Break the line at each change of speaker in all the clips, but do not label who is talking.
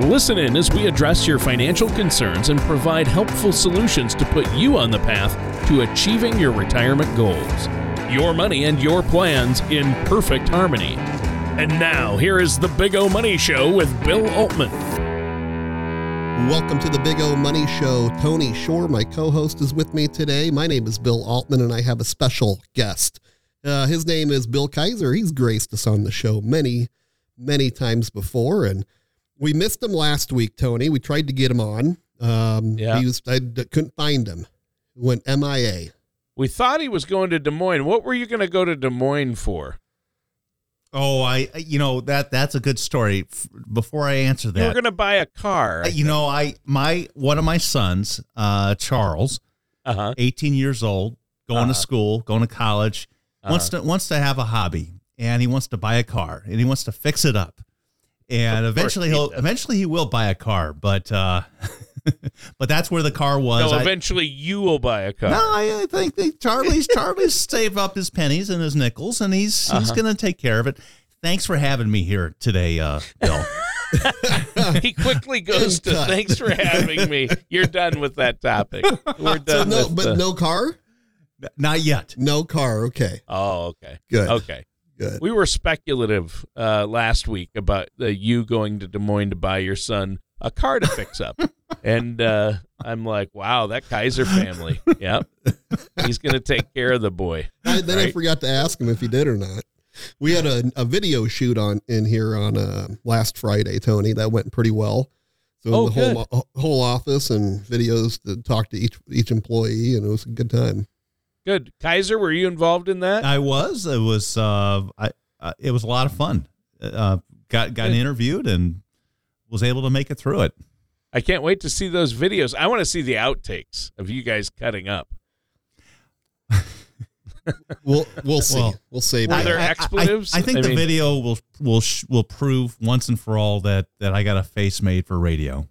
Listen in as we address your financial concerns and provide helpful solutions to put you on the path to achieving your retirement goals. Your money and your plans in perfect harmony. And now, here is the Big O Money Show with Bill Altman.
Welcome to the Big O Money Show. Tony Shore, my co host, is with me today. My name is Bill Altman, and I have a special guest. Uh, his name is Bill Kizer. He's graced us on the show many, many times before, and we missed him last week, Tony. We tried to get him on. Um,
Yeah.
He was I d- couldn't find him. Went MIA.
We thought he was going to Des Moines. What were you going to go to Des Moines for?
Oh, I you know that that's a good story. Before I answer
You were
that,
going to buy a car.
uh, you know, I my one of my sons, uh, Charles,
Uh huh.
18 years old, going
Uh-huh.
to school, going to college, wants to wants to have a hobby, and he wants to buy a car, and he wants to fix it up, and eventually
he
he'll eventually he will buy a car, but uh, but that's where the car was.
No,
I-
eventually you will buy a car.
no, I, I think Charlie's Charlie's saved up his pennies and his nickels, and he's he's
Uh-huh.
going to take care of it. Thanks for having me here today, uh, Bill.
he quickly goes to thanks for having me. You're done with that topic. We're
So
done
no,
with
but
the-
no car.
Not yet.
No car. Okay,
Oh, okay.
good.
Okay.
Good.
We were speculative uh, last week about uh, you going to Des Moines to buy your son a car to fix up. and uh, I'm like, wow, that Kizer family. Yep. He's going to take care of the boy.
I, then I forgot to ask him if he did or not. We had a, a video shoot on in here on uh, last Friday, Tony. That went pretty well. So
Oh,
the whole whole office and videos to talk to each each employee, and it was a good time.
Good. Kizer, were you involved in that?
I was. It was. Uh, I. Uh, it was a lot of fun. Uh, got got
Good.
interviewed and was able to make it through it.
I can't wait to see those videos. I want to see the outtakes of you guys cutting up.
We'll we'll see.
Well,
we'll see.
Were there
I- I-
expletives?
I, think
I
the
mean-
video will will sh- will prove once and for all that that I got a face made for radio.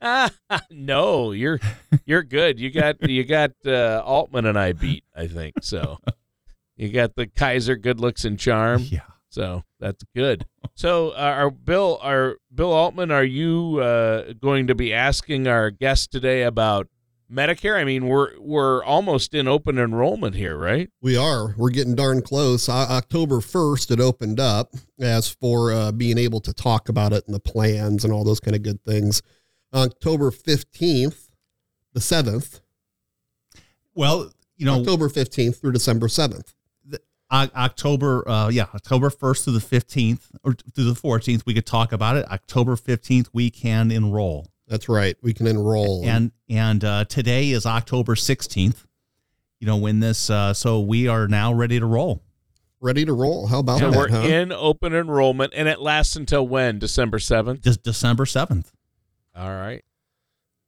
no, you're you're good. You got you got uh, Altman and I beat. I think so. You got the Kizer good looks and charm.
Yeah.
So that's good. So, uh, our Bill, our Bill Altman, are you uh, going to be asking our guest today about Medicare? I mean, we're we're almost in open enrollment here, right?
We are. We're getting darn close. O- October 1st, it opened up as for uh, being able to talk about it and the plans and all those kind of good things. October 15th, the 7th,
Well, you know,
October 15th through December 7th.
O- October, uh, yeah, October 1st through the 15th or through the 14th, we could talk about it. October 15th, we can enroll.
That's right. We can enroll.
And, and, uh, today is October 16th, you know, when this, uh, so we are now ready to roll.
ready to roll. How about
So
that,
we're
huh?
in open enrollment, and it lasts until when? December seventh.
Just December 7th.
All right.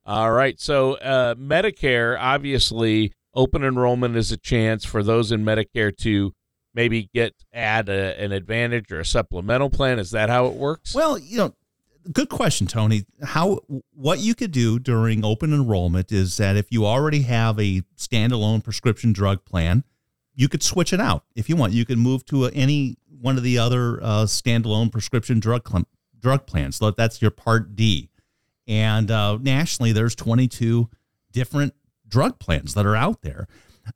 All right. So uh, Medicare, obviously, open enrollment is a chance for those in Medicare to maybe get add a, an advantage or a supplemental plan. Is that how it works?
Well, you know, good question, Tony. How what you could do during open enrollment is that if you already have a standalone prescription drug plan, you could switch it out if you want. You can move to any one of the other uh, standalone prescription drug cl- drug plans. That's your Part D, and uh, nationally there's 22 different drug plans that are out there.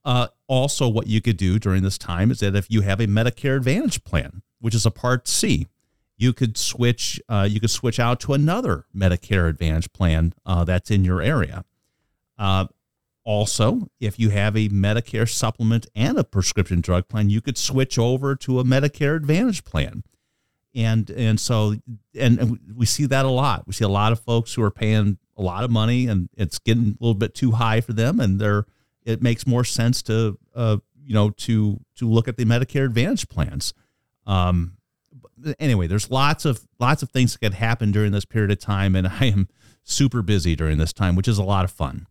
Uh, also, what you could do during this time is that if you have a Medicare Advantage plan, which is a Part C, you could switch. Uh, you could switch out to another Medicare Advantage plan uh, that's in your area. Uh, also, if you have a Medicare supplement and a prescription drug plan, you could switch over to a Medicare Advantage plan. And and so and, and we see that a lot. We see a lot of folks who are paying a lot of money and it's getting a little bit too high for them, and they're it makes more sense to uh, you know to to look at the Medicare Advantage plans. Um, anyway, there's lots of lots of things that could happen during this period of time, and I am super busy during this time, which is a lot of fun.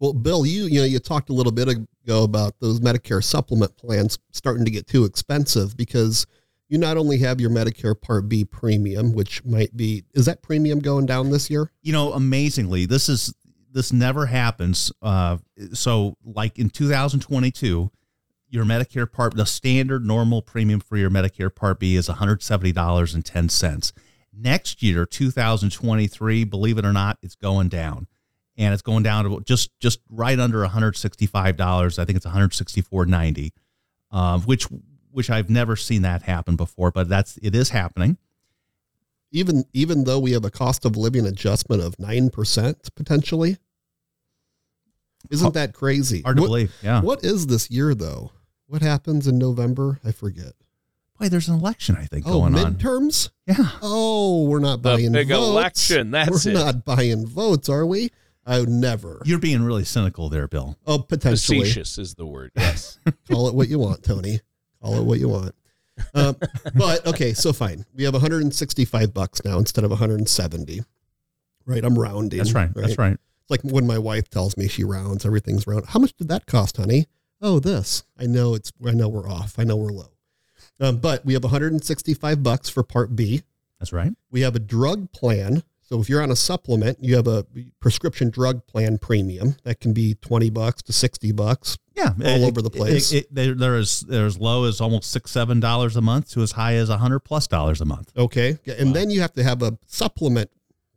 Well, Bill, you you know you talked a little bit ago about those Medicare supplement plans starting to get too expensive because you not only have your Medicare Part B premium, which might be is that premium going down this year?
You know, amazingly, this is this never happens. Uh, so, like in 2022, your Medicare Part the standard normal premium for your Medicare Part B is $170.10. Next year, 2023, believe it or not, it's going down and it's going down to just just right under $165. I think it's 164.90, uh, which which I've never seen that happen before, but that's it is happening.
Even even though we have a cost of living adjustment of nine percent potentially, isn't that crazy?
Hard to
what,
believe. Yeah.
What is this year though? What happens in November? I forget.
Boy, there's an election I think
Oh,
going on.
midterms?
Yeah.
Oh, we're not
The
buying
big
votes.
election, that's
we're
it.
not buying votes, are we? I would never.
You're being really cynical there, Bill.
Oh, potentially.
Facetious is the word. Yes.
Call it what you want, Tony. Call it what you want. Um, but okay, so fine. We have 165 bucks now instead of 170. Right, I'm rounding.
That's right. That's right.
It's like when my wife tells me she rounds, everything's round. How much did that cost, honey? Oh, this. I know it's. I know we're off. I know we're low. Um, but we have 165 bucks for Part B.
That's right.
We have a drug plan. So if you're on a supplement, you have a prescription drug plan premium that can be 20 bucks to 60 bucks.
Yeah,
All over the place.
It, it, they're, as they're as low as almost six seven dollars a month to as high as a hundred plus dollars a month.
Okay. And then you have to have a supplement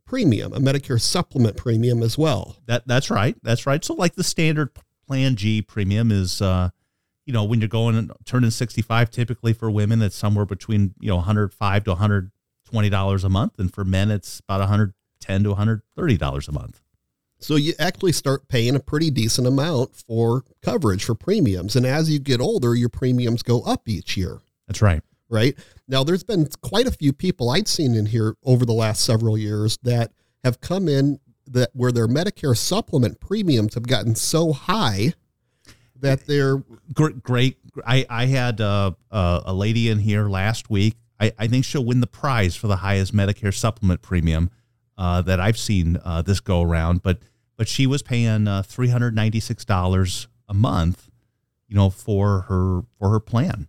premium, a Medicare supplement premium as well.
That that's right. That's right. So like the standard Plan G premium is, uh, you know, when you're going and turning sixty five, typically for women, it's somewhere between you know one hundred five to one hundred twenty dollars a month, and for men, it's about one hundred ten to one hundred thirty dollars a month.
So you actually start paying a pretty decent amount for coverage for premiums. And as you get older, your premiums go up each year,
That's right.
right? Now, there's been quite a few people I've seen in here over the last several years that have come in that where their Medicare supplement premiums have gotten so high that they're
Great. great. I I had uh, uh, a lady in here last week. I, I think she'll win the prize for the highest Medicare supplement premium uh, that I've seen uh, this go around. But but she was paying uh, three hundred ninety six dollars a month, you know, for her for her plan,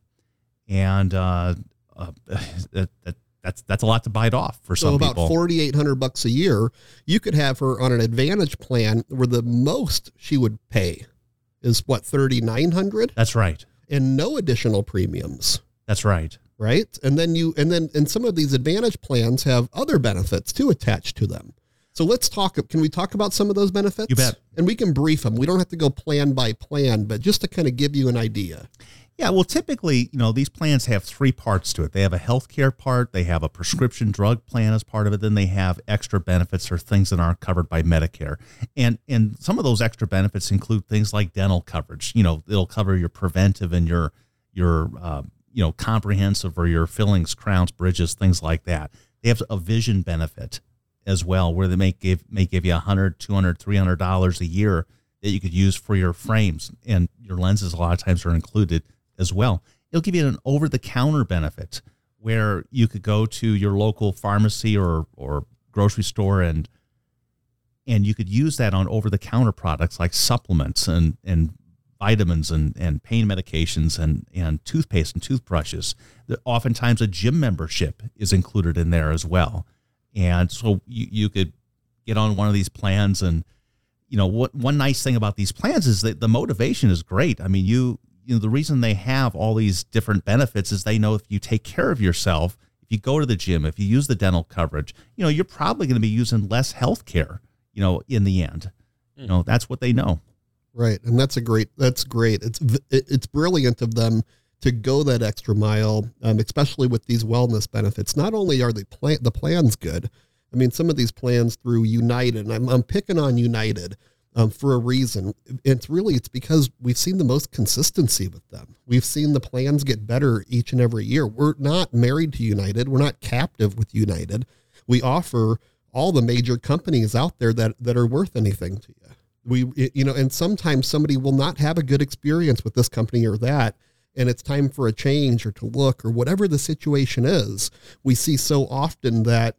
and uh, uh, that, that that's that's a lot to bite off for some.
so
some
about
people.
4800 bucks a year you could have her on an advantage plan where the most she would pay is what 3900
that's right.
and no additional premiums
That's right.
right and then you and then and some of these advantage plans have other benefits too attached to them so let's talk can we talk about some of those benefits
You bet.
and we can brief them we don't have to go plan by plan but just to kind of give you an idea
Yeah, well, typically, you know, these plans have three parts to it. They have a healthcare part, they have a prescription drug plan as part of it, then they have extra benefits or things that aren't covered by Medicare. And and some of those extra benefits include things like dental coverage. You know, it'll cover your preventive and your your uh, you know comprehensive or your fillings, crowns, bridges, things like that. They have a vision benefit as well, where they may give may give you a hundred, two hundred, three hundred dollars a year that you could use for your frames and your lenses. A lot of times are included as well. It'll give you an over the counter benefit where you could go to your local pharmacy or or grocery store and and you could use that on over the counter products like supplements and and vitamins and, and pain medications and, and toothpaste and toothbrushes. Oftentimes a gym membership is included in there as well. And so you, you could get on one of these plans and you know what one nice thing about these plans is that the motivation is great. I mean you you know the reason they have all these different benefits is they know if you take care of yourself, if you go to the gym, if you use the dental coverage, you know, you're probably going to be using less health care, you know, in the end. You hmm. know, that's what they know.
Right, and that's a great. That's great. It's it's brilliant of them to go that extra mile, um, especially with these wellness benefits. Not only are the plan the plans good, I mean some of these plans through United, and I'm I'm picking on United um, for a reason. It's really it's because we've seen the most consistency with them. We've seen the plans get better each and every year. We're not married to United. We're not captive with United. We offer all the major companies out there that that are worth anything to you we you know and sometimes somebody will not have a good experience with this company or that and it's time for a change or to look or whatever the situation is we see so often that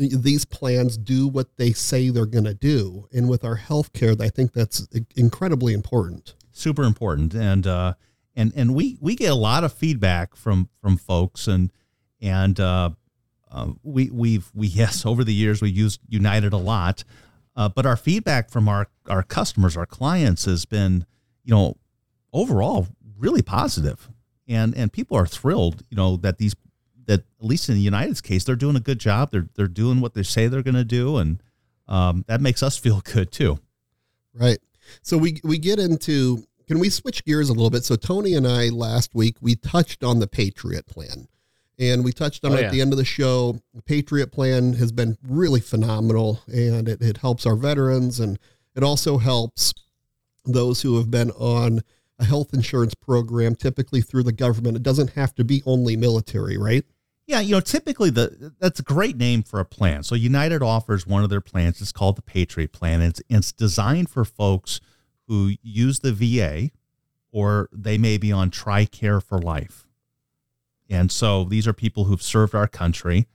these plans do what they say they're going to do. And with our healthcare, I think that's incredibly important.
Super important. And, uh, and, and we, we get a lot of feedback from, from folks and, and, uh, uh, we, we've, we, yes, over the years, we used United a lot. Uh, but our feedback from our, our customers, our clients has been, you know, overall really. And, and people are thrilled, you know, that these that at least in the United's case, they're doing a good job. They're they're doing what they say they're going to do, and um, that makes us feel good too.
Right. So we we get into can we switch gears a little bit? So Tony and I last week we touched on the Patriot Plan, and we touched on oh, it at the end of the show. The Patriot Plan has been really phenomenal, and it, it helps our veterans, and it also helps those who have been on a health insurance program, typically through the government. It doesn't have to be only military, right?
Yeah, you know, typically the that's a great name for a plan. So United offers one of their plans. It's called the Patriot Plan. It's it's designed for folks who use the VA or they may be on TRICARE for life. And so these are people who've served our country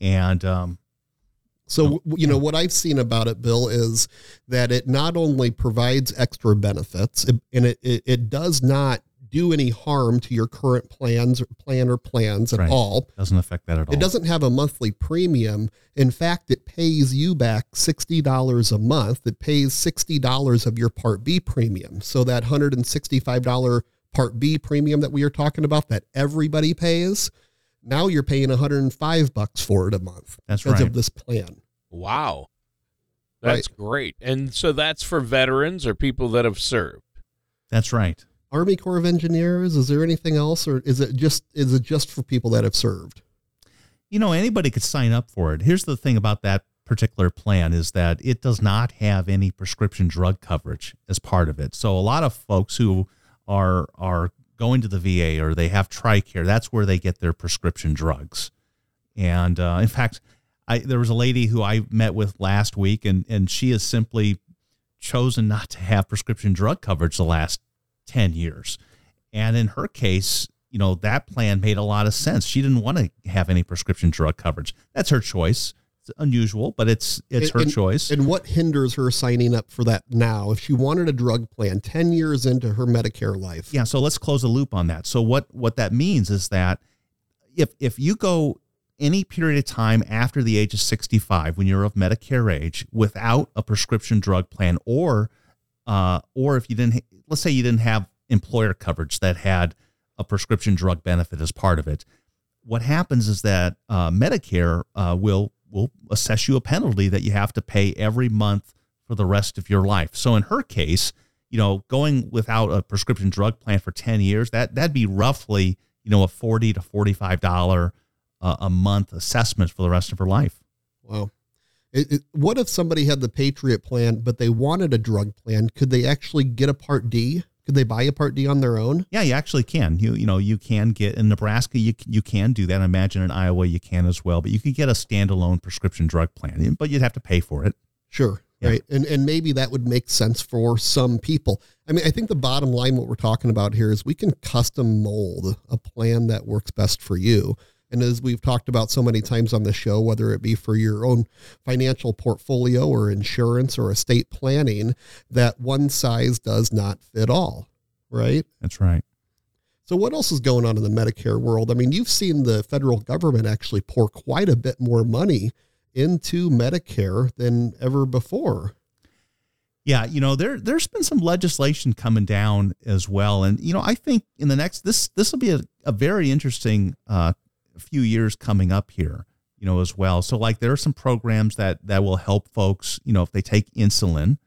and um,
so, you know, what I've seen about it, Bill, is that it not only provides extra benefits and it, it, it does not do any harm to your current plans or plan or plans at right. all.
Doesn't affect that at all.
It doesn't have a monthly premium. In fact, it pays you back $60 a month. It pays $60 of your Part B premium. So that $165 Part B premium that we are talking about that everybody pays, now you're paying 105 bucks for it a month.
That's because right.
of this plan.
Wow. That's right. great. And so that's for veterans or people that have served.
That's right.
Army Corps of Engineers, is there anything else or is it just is it just for people that have served?
You know, anybody could sign up for it. Here's the thing about that particular plan is that it does not have any prescription drug coverage as part of it. So a lot of folks who are are going to the VA or they have TRICARE, that's where they get their prescription drugs. And uh, in fact, I, there was a lady who I met with last week, and, and she has simply chosen not to have prescription drug coverage the last 10 years. And in her case, you know, that plan made a lot of sense. She didn't want to have any prescription drug coverage. That's her choice. It's unusual, but it's it's her
and,
choice.
And what hinders her signing up for that now? If she wanted a drug plan 10 years into her Medicare life.
Yeah, so let's close the loop on that. So what what that means is that if if you go any period of time after the age of 65 when you're of Medicare age without a prescription drug plan or uh, or if you didn't let's say you didn't have employer coverage that had a prescription drug benefit as part of it what happens is that uh, Medicare uh, will will assess you a penalty that you have to pay every month for the rest of your life. So in her case, you know, going without a prescription drug plan for 10 years, that that'd be roughly, you know, a 40 to 45 dollar uh, a month assessment for the rest of her life.
Wow. It, it, what if somebody had the Patriot plan, but they wanted a drug plan? Could they actually get a Part D? Could they buy a Part D on their own?
Yeah, you actually can. You you know you can get in Nebraska. You you can do that. I imagine in Iowa you can as well. But you could get a standalone prescription drug plan, but you'd have to pay for it.
Sure. Yeah. Right. And and maybe that would make sense for some people. I mean, I think the bottom line, what we're talking about here, is we can custom mold a plan that works best for you. And as we've talked about so many times on the show, whether it be for your own financial portfolio or insurance or estate planning, that one size does not fit all, right?
That's right.
So, what else is going on in the Medicare world? I mean, you've seen the federal government actually pour quite a bit more money into Medicare than ever before.
Yeah, you know, there there's been some legislation coming down as well, and you know, I think in the next this this will be a, a very interesting uh, few years coming up here, you know, as well. So like there are some programs that that will help folks, you know, if they take insulin,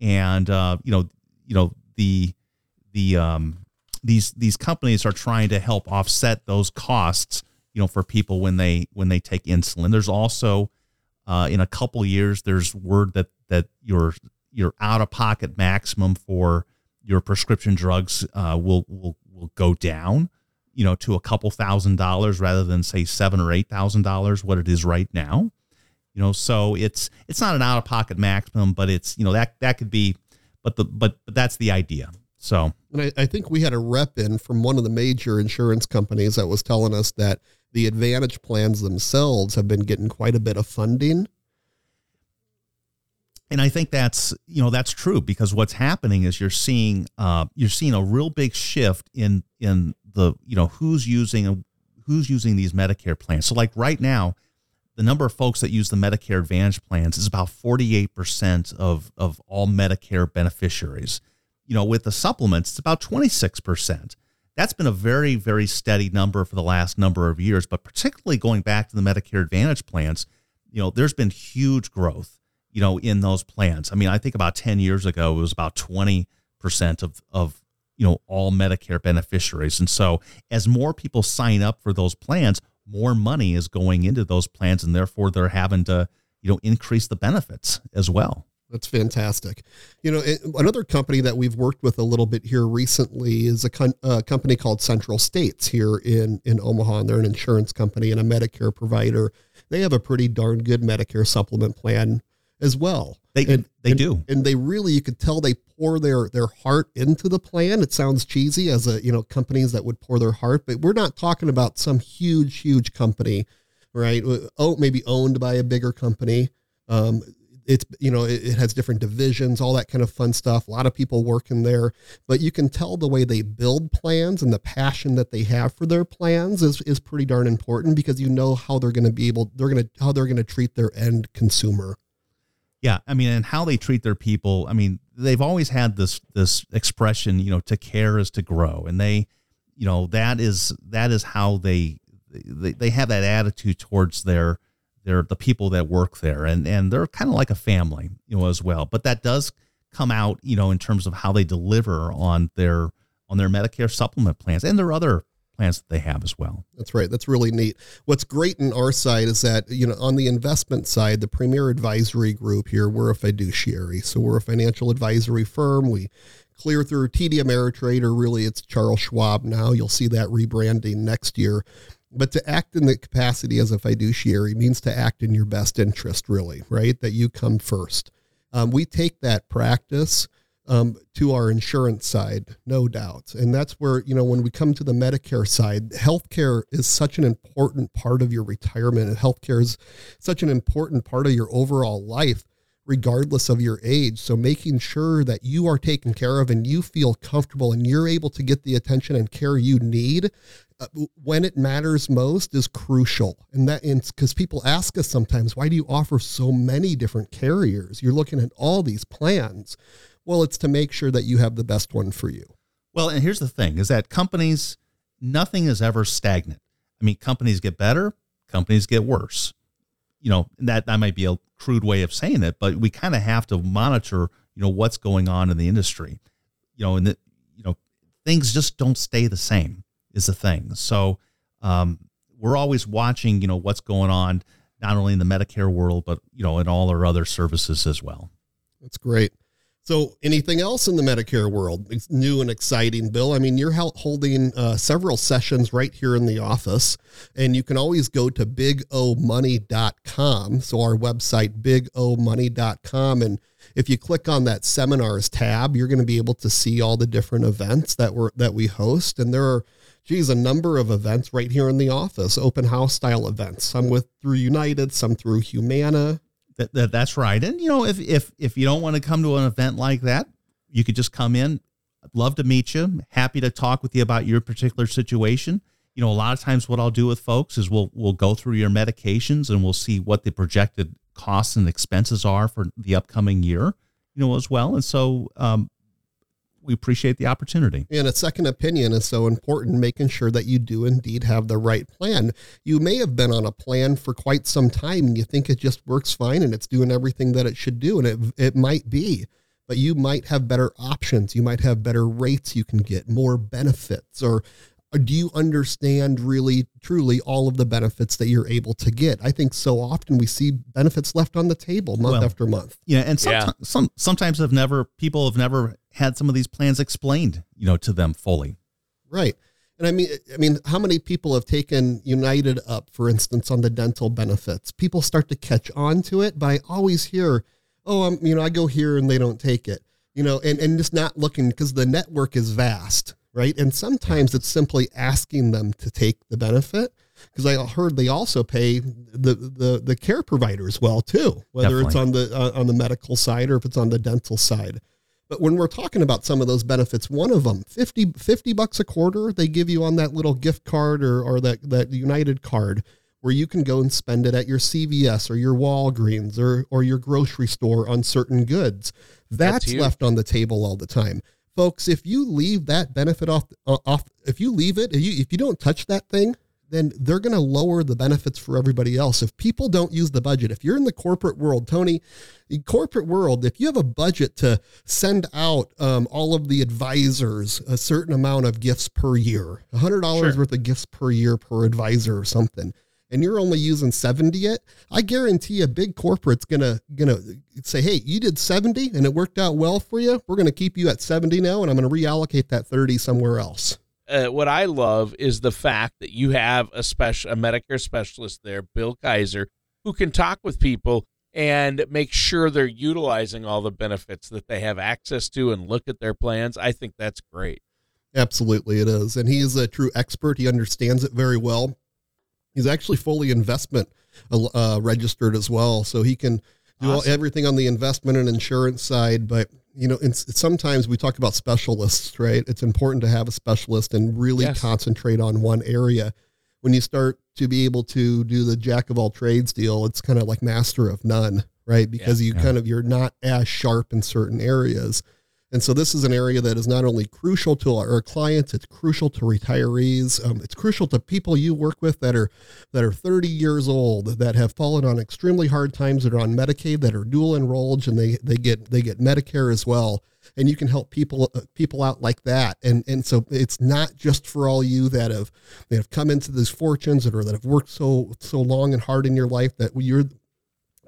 and uh, you know, you know the the um, these these companies are trying to help offset those costs, you know, for people when they when they take insulin. There's also uh, in a couple years, there's word that that your your out of pocket maximum for your prescription drugs uh, will will will go down you know, to a couple thousand dollars rather than say seven or eight thousand dollars, what it is right now. You know, so it's it's not an out of pocket maximum, but it's you know that that could be, but the but but that's the idea. So,
and I, I think we had a rep in from one of the major insurance companies that was telling us that the Advantage plans themselves have been getting quite a bit of funding.
And I think that's you know that's true because what's happening is you're seeing uh, you're seeing a real big shift in in the you know who's using who's using these Medicare plans. So like right now, the number of folks that use the Medicare Advantage plans is about 48% of of all Medicare beneficiaries. You know, with the supplements, it's about 26%. That's been a very very steady number for the last number of years, but particularly going back to the Medicare Advantage plans, you know, there's been huge growth you know, in those plans. I mean, I think about 10 years ago, it was about 20% of, of, you know, all Medicare beneficiaries. And so as more people sign up for those plans, more money is going into those plans and therefore they're having to, you know, increase the benefits as well.
That's fantastic. You know, another company that we've worked with a little bit here recently is a, con- a, company called Central States here in in Omaha, and they're an insurance company and a Medicare provider. They have a pretty darn good Medicare supplement plan as well.
They
and,
they
and,
do,
and they really you could tell they pour their their heart into the plan. It sounds cheesy as a you know companies that would pour their heart, but we're not talking about some huge huge company, right? Oh, maybe owned by a bigger company. Um, it's you know it, it, has different divisions all that kind of fun stuff a lot of people working there but you can tell the way they build plans and the passion that they have for their plans is, is pretty darn important because you know how they're going to be able they're going to how they're going to treat their end consumer
yeah, I mean, and how they treat their people. I mean, they've always had this this expression, you know, to care is to grow, and they, you know, that is that is how they they, they have that attitude towards their their the people that work there, and and they're kind of like a family, you know, as well. But that does come out, you know, in terms of how they deliver on their on their Medicare supplement plans and their other plans that they have as well.
That's right. That's really neat. What's great in our side is that, you know, on the investment side, the Premier Advisory Group here, we're a fiduciary. So we're a financial advisory firm. We clear through TD Ameritrade, or really it's Charles Schwab now. You'll see that rebranding next year. But to act in the capacity as a fiduciary means to act in your best interest, really, right? That you come first. Um, we take that practice um, to our insurance side, no doubt. And that's where, you know, when we come to the Medicare side, healthcare is such an important part of your retirement, and healthcare is such an important part of your overall life, regardless of your age. So making sure that you are taken care of and you feel comfortable and you're able to get the attention and care you need uh, when it matters most is crucial. And that, because people ask us sometimes, why do you offer so many different carriers? You're looking at all these plans well, it's to make sure that you have the best one for you.
Well, and here's the thing is that companies, nothing is ever stagnant. I mean, companies get better, companies get worse. You know, that, that might be a crude way of saying it, but we kind of have to monitor, you know, what's going on in the industry. You know, and the, you know, things just don't stay the same is the thing. So um, we're always watching, you know, what's going on, not only in the Medicare world, but, you know, in all our other services as well.
That's great. So, anything else in the Medicare world? It's new and exciting, Bill. I mean, you're holding uh, several sessions right here in the office, and you can always go to bigomoney.com. So, our website, bigomoney.com. And if you click on that seminars tab, you're going to be able to see all the different events that we're that we host. And there are geez, a number of events right here in the office, open house style events. Some with through United, some through Humana,
that, that, that's right. And you know, if if if you don't want to come to an event like that, you could just come in. I'd love to meet you. Happy to talk with you about your particular situation. You know, a lot of times what I'll do with folks is we'll we'll go through your medications and we'll see what the projected costs and expenses are for the upcoming year. You know, as well. And so um, we appreciate the opportunity.
And a second opinion is so important, making sure that you do indeed have the right plan. You may have been on a plan for quite some time and you think it just works fine and it's doing everything that it should do. And it, it might be, but you might have better options. You might have better rates you can get, more benefits, or do you understand really truly all of the benefits that you're able to get i think so often we see benefits left on the table month well, after month
yeah and sometimes, yeah. some sometimes have never people have never had some of these plans explained, you know, to them fully.
Right. And I mean, I mean, how many people have taken United up, for instance, on the dental benefits? People start to catch on to it, but I always hear, "Oh, I'm, you know, I go here and they don't take it," you know, and and just not looking because the network is vast, right? And sometimes it's simply asking them to take the benefit because I heard they also pay the, the the care provider as well too, whether it's on the uh, on the medical side or if it's on the dental side. But when we're talking about some of those benefits, one of them, 50, 50 bucks a quarter, they give you on that little gift card or, or that, that United card where you can go and spend it at your CVS or your Walgreens or, or your grocery store on certain goods. That's, That's left on the table all the time. Folks, if you leave that benefit off, uh, off if you leave it, if you, if you don't touch that thing, then they're going to lower the benefits for everybody else. If people don't use the budget, if you're in the corporate world, Tony, the corporate world, if you have a budget to send out um, all of the advisors a certain amount of gifts per year, $100 sure. worth of gifts per year per advisor or something, and you're only using 70 it, I guarantee a big corporate's gonna gonna say, hey, you did 70 and it worked out well for you. We're gonna keep you at 70 now, and I'm gonna reallocate that 30 somewhere else
uh, what I love is the fact that you have a special a Medicare specialist there, Bill Kizer, who can talk with people and make sure they're utilizing all the benefits that they have access to and look at their plans. I think that's great.
Absolutely, it is, and he is a true expert. He understands it very well. He's actually fully investment uh, registered as well, so he can do awesome. all, everything on the investment and insurance side. But you know, it's, sometimes we talk about specialists, right? It's important to have a specialist and really yes. concentrate on one area. When you start to be able to do the jack of all trades deal, it's kind of like master of none, right? Because yeah. you yeah. kind of you're not as sharp in certain areas. And so this is an area that is not only crucial to our clients, it's crucial to retirees. Um, it's crucial to people you work with that are that are 30 years old that have fallen on extremely hard times that are on Medicaid that are dual enrolled and they they get they get Medicare as well. And you can help people uh, people out like that. And and so it's not just for all you that have that have come into these fortunes or that have worked so so long and hard in your life that you're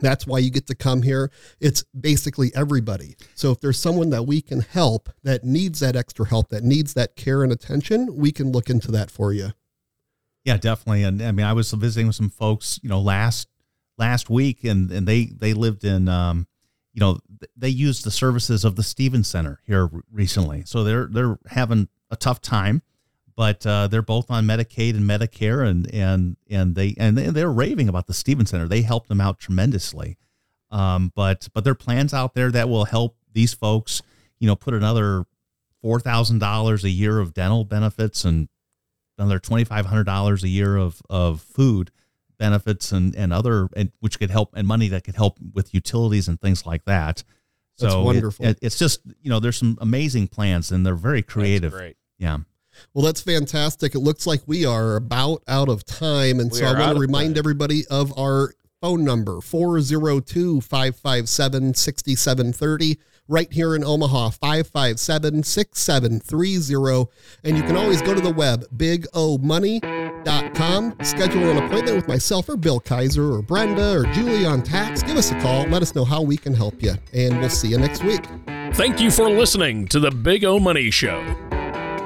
that's why you get to come here. It's basically everybody. So if there's someone that we can help that needs that extra help, that needs that care and attention, we can look into that for you.
Yeah, definitely. And I mean, I was visiting with some folks, you know, last last week, and and they they lived in, um, you know, they used the services of the Stevens Center here recently, so they're they're having a tough time but uh, they're both on Medicaid and Medicare, and and and they and they're raving about the Stevens Center. They helped them out tremendously. Um, but but there are plans out there that will help these folks. You know, put another four thousand dollars a year of dental benefits and another twenty five hundred dollars a year of of food benefits and and other and which could help and money that could help with utilities and things like that.
So That's wonderful.
It, it, it's just you know there's some amazing plans and they're very creative. Yeah.
Well, that's fantastic. It looks like we are about out of time. And we so I want to remind time. everybody of our phone number 402 557 6730 right here in Omaha 557 6730 and you can always go to the web bigomoney.com schedule an appointment with myself or Bill Kizer or Brenda or Julie on tax give us a call let us know how we can help you and we'll see you next week
Thank you for listening to the Big O Money Show